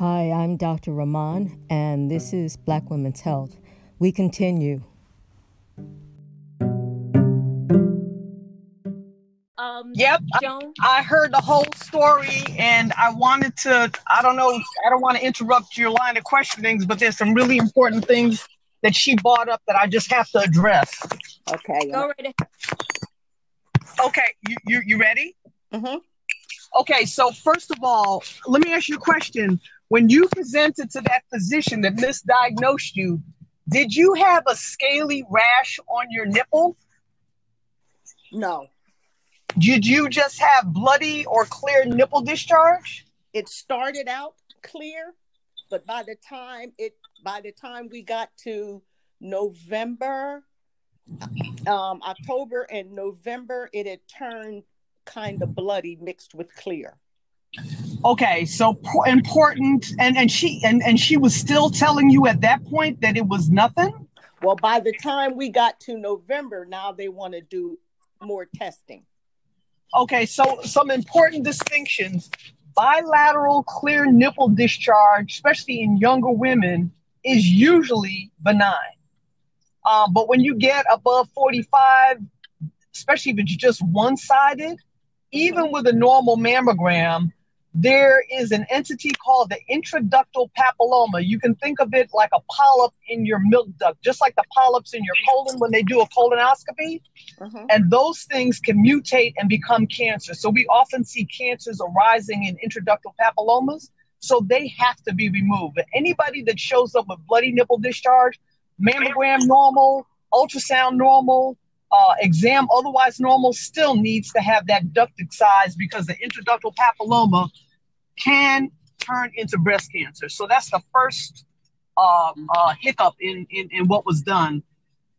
Hi, I'm Dr. Rahman, and this is Black Women's Health. We continue. Um, Yep, Joan, I heard the whole story and I wanted to, I don't know, I don't want to interrupt your line of questionings, but there's some really important things that she brought up that I just have to address. Okay. go right ahead. Okay, you, you, you ready? hmm Okay, so first of all, let me ask you a question. When you presented to that physician that misdiagnosed you, did you have a scaly rash on your nipple? No, Did you just have bloody or clear nipple discharge? it started out clear, but by the time it by the time we got to November, um, October and November, it had turned kind of bloody mixed with clear. Okay, so po- important, and and she and and she was still telling you at that point that it was nothing. Well, by the time we got to November, now they want to do more testing. Okay, so some important distinctions: bilateral clear nipple discharge, especially in younger women, is usually benign. Uh, but when you get above forty-five, especially if it's just one-sided, even with a normal mammogram, there is an entity called the intraductal papilloma. You can think of it like a polyp in your milk duct, just like the polyps in your colon when they do a colonoscopy. Mhm. And those things can mutate and become cancer. So we often see cancers arising in intraductal papillomas. So they have to be removed. But anybody that shows up with bloody nipple discharge, mammogram normal, ultrasound normal, uh, exam otherwise normal, still needs to have that duct excised because the intraductal papilloma can turn into breast cancer. So that's the first um, uh, hiccup in, in, in what was done.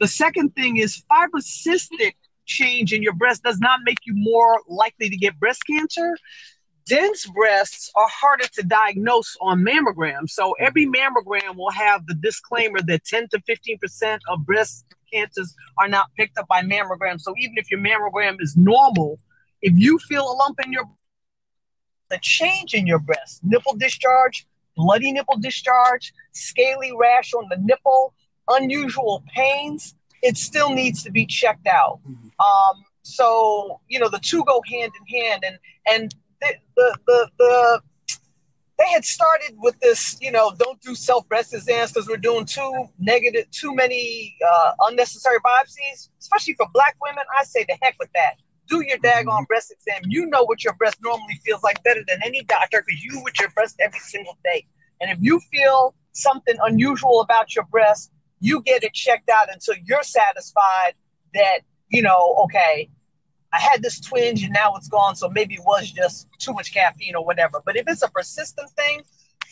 The second thing is fibrocystic change in your breast does not make you more likely to get breast cancer. Dense breasts are harder to diagnose on mammograms. So every mammogram will have the disclaimer that 10 to 15% of breast cancers are not picked up by mammogram. So even if your mammogram is normal, if you feel a lump in your the change in your breast, nipple discharge, bloody nipple discharge, scaly rash on the nipple, unusual pains, it still needs to be checked out. Um, so you know the two go hand in hand, and and the the the, the they had started with this, you know, don't do self breast exams because we're doing too negative, too many uh, unnecessary biopsies, especially for Black women. I say the heck with that. Do your daggone breast exam. You know what your breast normally feels like better than any doctor because you with your breast every single day. And if you feel something unusual about your breast, you get it checked out until you're satisfied that, you know, okay, I had this twinge and now it's gone, so maybe it was just too much caffeine or whatever. But if it's a persistent thing,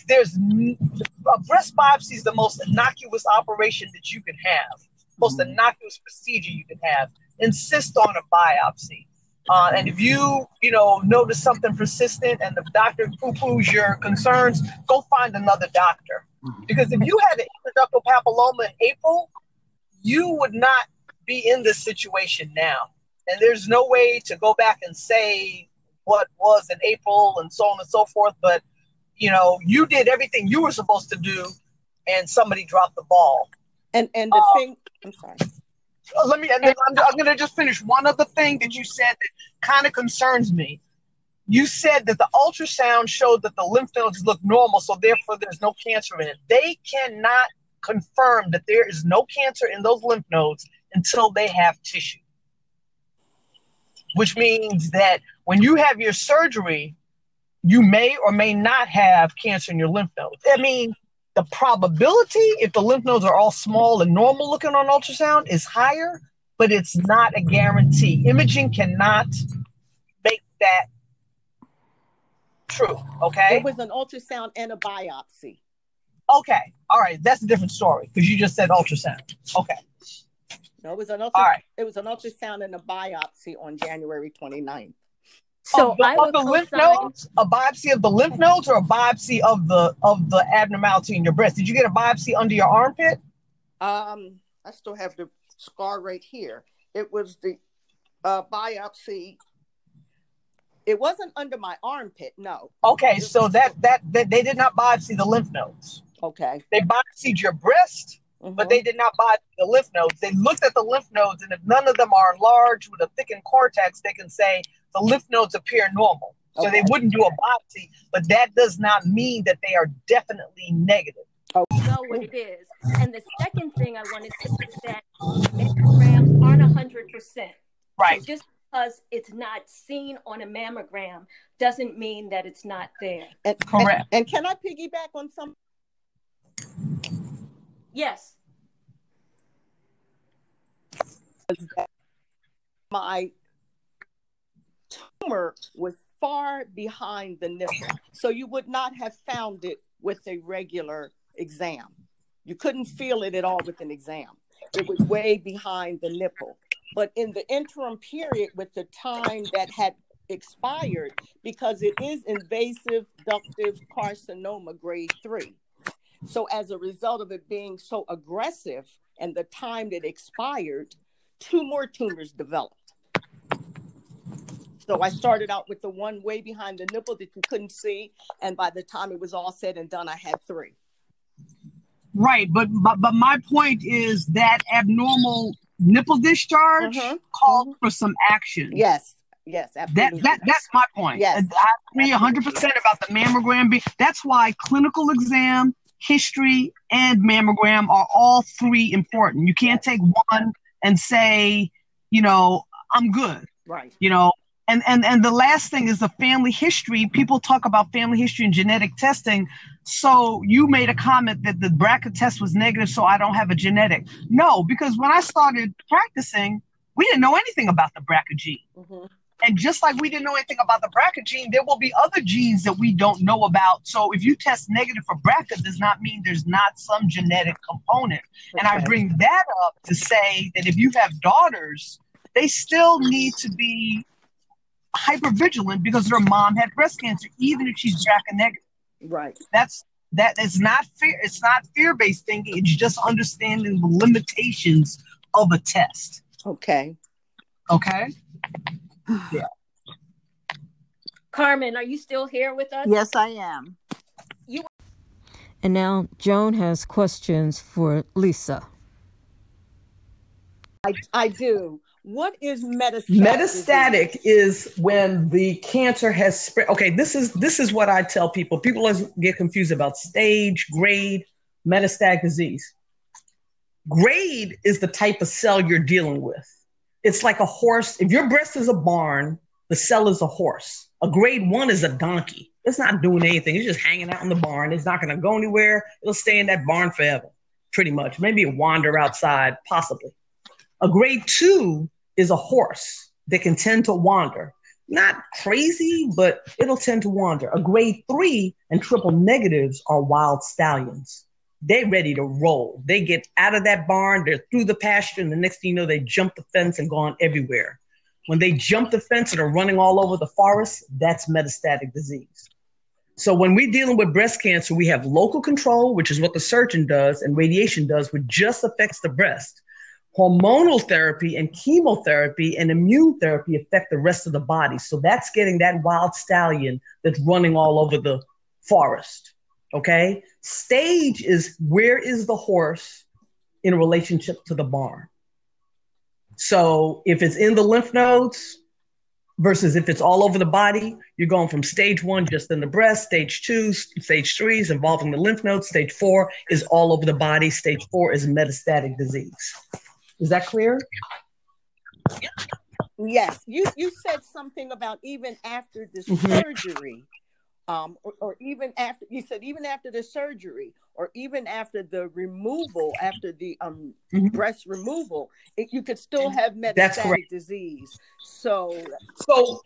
there's a breast biopsy is the most innocuous operation that you can have, most innocuous procedure you can have. Insist on a biopsy. Uh, and if you, you know, notice something persistent and the doctor poo-poos your concerns, go find another doctor. Because if you had an intraductal papilloma in April, you would not be in this situation now. And there's no way to go back and say what was in April and so on and so forth. But, you know, you did everything you were supposed to do and somebody dropped the ball. And and the Uh, thing, I'm sorry. Let me, and then I'm, I'm going to just finish one other thing that you said that kind of concerns me. You said that the ultrasound showed that the lymph nodes look normal, so therefore there's no cancer in it. They cannot confirm that there is no cancer in those lymph nodes until they have tissue. Which means that when you have your surgery, you may or may not have cancer in your lymph nodes. I mean, the probability, if the lymph nodes are all small and normal looking on ultrasound, is higher, but it's not a guarantee. Imaging cannot make that true. Okay. It was an ultrasound and a biopsy. Okay. All right. That's a different story because you just said ultrasound. Okay. No, it was an ultrasound. All right. It was an ultrasound and a biopsy on January 29th. So of the, I of the lymph nodes, a biopsy of the lymph nodes, or a biopsy of the of the abnormality in your breast. Did you get a biopsy under your armpit? Um, I still have the scar right here. It was the uh, biopsy It wasn't under my armpit. No. Okay, so that that, that they did not biopsy the lymph nodes. Okay. They biopsied your breast, but Mhm. they did not biopsy the lymph nodes. They looked at the lymph nodes, and if none of them are enlarged with a thickened cortex, they can say the lymph nodes appear normal. So they wouldn't do a biopsy, but that does not mean that they are definitely negative. You know what it is. And the second thing I want to say is that mammograms aren't 100%. Right. So just because it's not seen on a mammogram doesn't mean that it's not there. And, Correct. And, and can I piggyback on some? Yes. My tumor was far behind the nipple, so you would not have found it with a regular exam. You couldn't feel it at all with an exam. It was way behind the nipple. But in the interim period, with the time that had expired, because it is invasive ductive carcinoma grade three. So, as a result of it being so aggressive and the time that expired, two more tumors developed. So, I started out with the one way behind the nipple that you couldn't see. And by the time it was all said and done, I had three. Right, but but, but my point is that abnormal nipple discharge Mhm. called for some action. Yes, yes, That, absolutely. that that's my point. Yes. I agree 100% about the mammogram. Be- that's why clinical exam, history, and mammogram are all three important. You can't take one and say, you know, I'm good. right. You know, and and and the last thing is the family history. People talk about family history and genetic testing. So you made a comment that the BRCA test was negative, so I don't have a genetic. No, because when I started practicing, we didn't know anything about the BRCA gene. Mhm. And just like we didn't know anything about the BRCA gene, there will be other genes that we don't know about. So if you test negative for BRCA, does not mean there's not some genetic component. And I bring that up to say that if you have daughters, they still need to be hyper vigilant because their mom had breast cancer, even if she's BRCA negative. Right. That's that is not fear. It's not fear based thinking. It's just understanding the limitations of a test. Okay. Okay. Carmen, are you still here with us? Yes, I am. You And now Joan has questions for Lisa. I, I do. What is metastatic? Metastatic disease? is when the cancer has spread. Okay, this is this is what I tell people. People get confused about stage, grade, metastatic disease. Grade is the type of cell you're dealing with. It's like a horse. If your breast is a barn, the cell is a horse. A grade one is a donkey. It's not doing anything. It's just hanging out in the barn. It's not going to go anywhere. It'll stay in that barn forever, pretty much. Maybe it wander outside, possibly. A grade two is a horse that can tend to wander. Not crazy, but it'll tend to wander. A grade three and triple negatives are wild stallions. They're ready to roll. They get out of that barn, they're through the pasture, and the next thing you know, they jump the fence and gone everywhere. When they jump the fence and are running all over the forest, that's metastatic disease. So when we're dealing with breast cancer, we have local control, which is what the surgeon does, and radiation does, which just affects the breast hormonal therapy and chemotherapy and immune therapy affect the rest of the body. So that's getting that wild stallion that's running all over the forest. Okay. Stage is where is the horse in relationship to the barn? So if it's in the lymph nodes versus if it's all over the body, you're going from stage one just in the breast, stage two, stage three is involving the lymph nodes, stage four is all over the body, stage four is metastatic disease. Is that clear? Yes, you you said something about even after the Mhm. surgery, um, or, or even after you said even after the surgery, or even after the removal, after the um Mhm. breast removal, it, you could still have metastatic disease. So So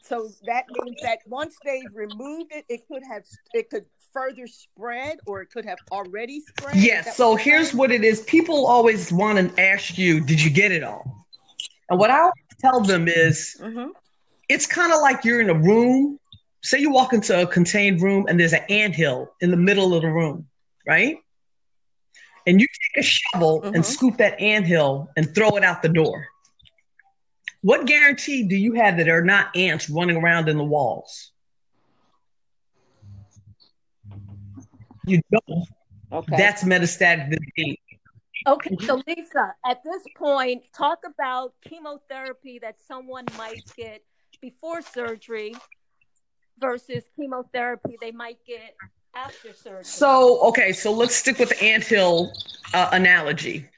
so that means that once they've removed it, it could have it could further spread, or it could have already spread. Yes, so you're here's what it is. People always want to ask you, did you get it all? And what I tell them is Mhm. it's kind of like you're in a room. Say you walk into a contained room and there's an anthill in the middle of the room, right? And you take a shovel Mhm. and scoop that anthill and throw it out the door. What guarantee do you have that there are not ants running around in the walls? You don't. Okay. That's metastatic disease. Okay, so Lisa, at this point, talk about chemotherapy that someone might get before surgery versus chemotherapy they might get after surgery. So, okay, so let's stick with the anthill uh, analogy.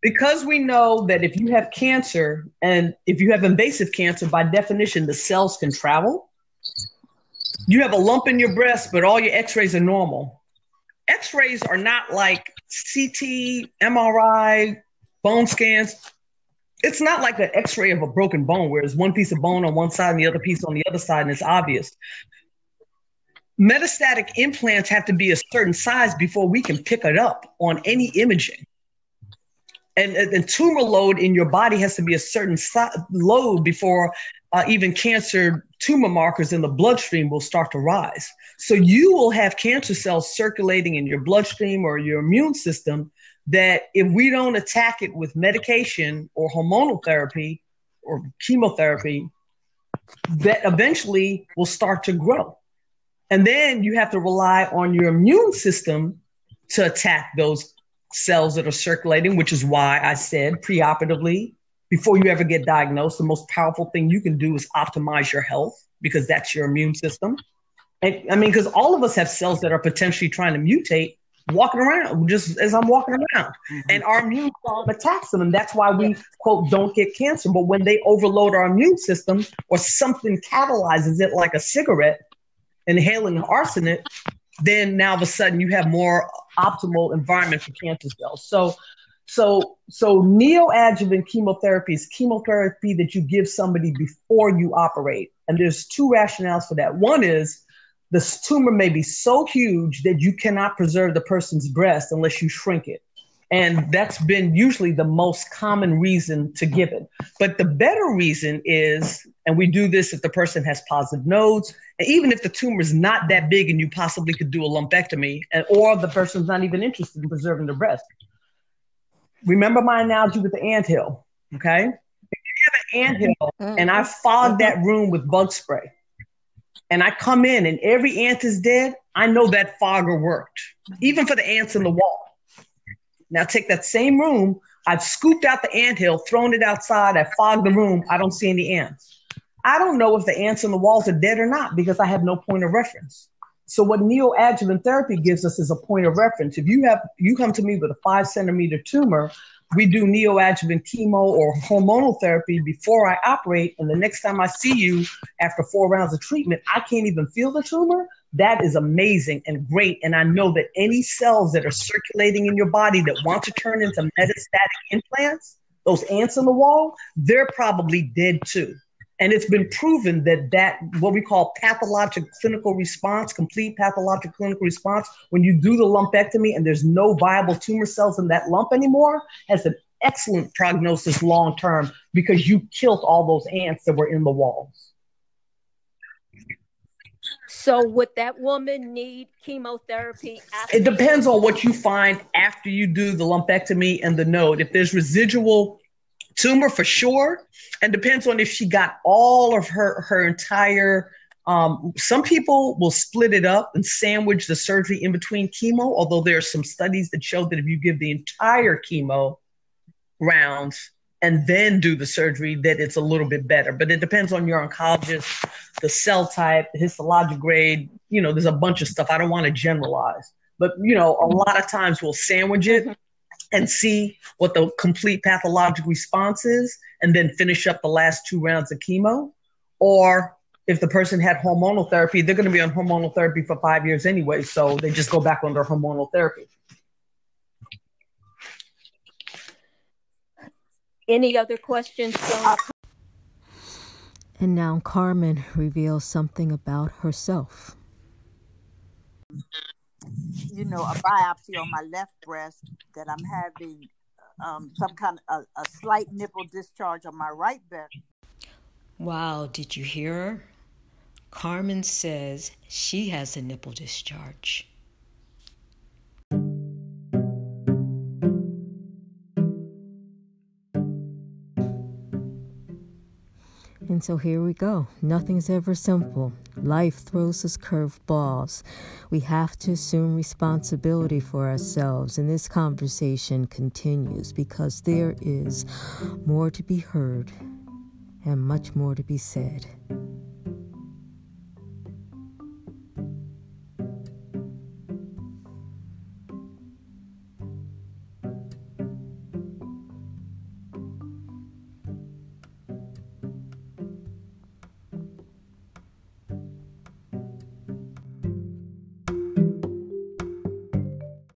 Because we know that if you have cancer and if you have invasive cancer, by definition, the cells can travel. You have a lump in your breast, but all your x rays are normal. X rays are not like CT, MRI, bone scans. It's not like an x ray of a broken bone where there's one piece of bone on one side and the other piece on the other side, and it's obvious. Metastatic implants have to be a certain size before we can pick it up on any imaging. And, the tumor load in your body has to be a certain si- load before uh, even cancer tumor markers in the bloodstream will start to rise. So you will have cancer cells circulating in your bloodstream or your immune system that if we don't attack it with medication or hormonal therapy or chemotherapy, that eventually will start to grow. And then you have to rely on your immune system to attack those cells that are circulating, which is why I said preoperatively, before you ever get diagnosed, the most powerful thing you can do is optimize your health because that's your immune system. And I mean, because all of us have cells that are potentially trying to mutate walking around just as I'm walking around. Mm-hmm. And our immune system attacks them. And that's why we, quote, don't get cancer. But when they overload our immune system or something catalyzes it like a cigarette, inhaling arsenic, then now all of a sudden you have more optimal environment for cancer cells. So so, so neoadjuvant chemotherapy is chemotherapy that you give somebody before you operate. And there's two rationales for that. One is the tumor may be so huge that you cannot preserve the person's breast unless you shrink it. And that's been usually the most common reason to give it. But the better reason is, and we do this if the person has positive nodes, and even if the tumor is not that big and you possibly could do a lumpectomy, and, or the person's not even interested in preserving the breast, remember my analogy with the ant hill, okay? If you have an ant hill mm-hmm. and I fog that room with bug spray, and I come in and every ant is dead, I know that fogger worked, even for the ants in the wall. Now take that same room, I've scooped out the ant hill, thrown it outside, I fogged the room, I don't see any ants. I don't know if the ants in the walls are dead or not because I have no point of reference. So what neoadjuvant therapy gives us is a point of reference. If you have you come to me with a five centimeter tumor, we do neoadjuvant chemo or hormonal therapy before I operate, and the next time I see you after four rounds of treatment, I can't even feel the tumor. That is amazing and great. And I know that any cells that are circulating in your body that want to turn into metastatic implants, those ants in the wall, they're probably dead too. And it's been proven that that what we call pathologic clinical response, complete pathologic clinical response, when you do the lumpectomy and there's no viable tumor cells in that lump anymore, has an excellent prognosis long term because you killed all those ants that were in the walls. So would that woman need chemotherapy? it depends on what you find after you do the lumpectomy and the node. If there's residual tumor for sure, and depends on if she got all of her her entire. Um, some people will split it up and sandwich the surgery in between chemo. Although there are some studies that show that if you give the entire chemo rounds and then do the surgery, that it's a little bit better. But it depends on your oncologist, the cell type, the histologic grade. You know, there's a bunch of stuff. I don't want to generalize, but you know, a lot of times we'll sandwich it and see what the complete pathologic response is and then finish up the last two rounds of chemo. Or if the person had hormonal therapy, they're going to be on hormonal therapy for five years anyway. So they just go back on their hormonal therapy. Any other questions? And now Carmen reveals something about herself you know, a biopsy on my left breast that I'm having um, some kind of a, a slight nipple discharge on my right breast. Wow, did you hear her? Carmen says she has a nipple discharge. And so here we go. Nothing's ever simple. Life throws us curved balls. We have to assume responsibility for ourselves, and this conversation continues because there is more to be heard and much more to be said.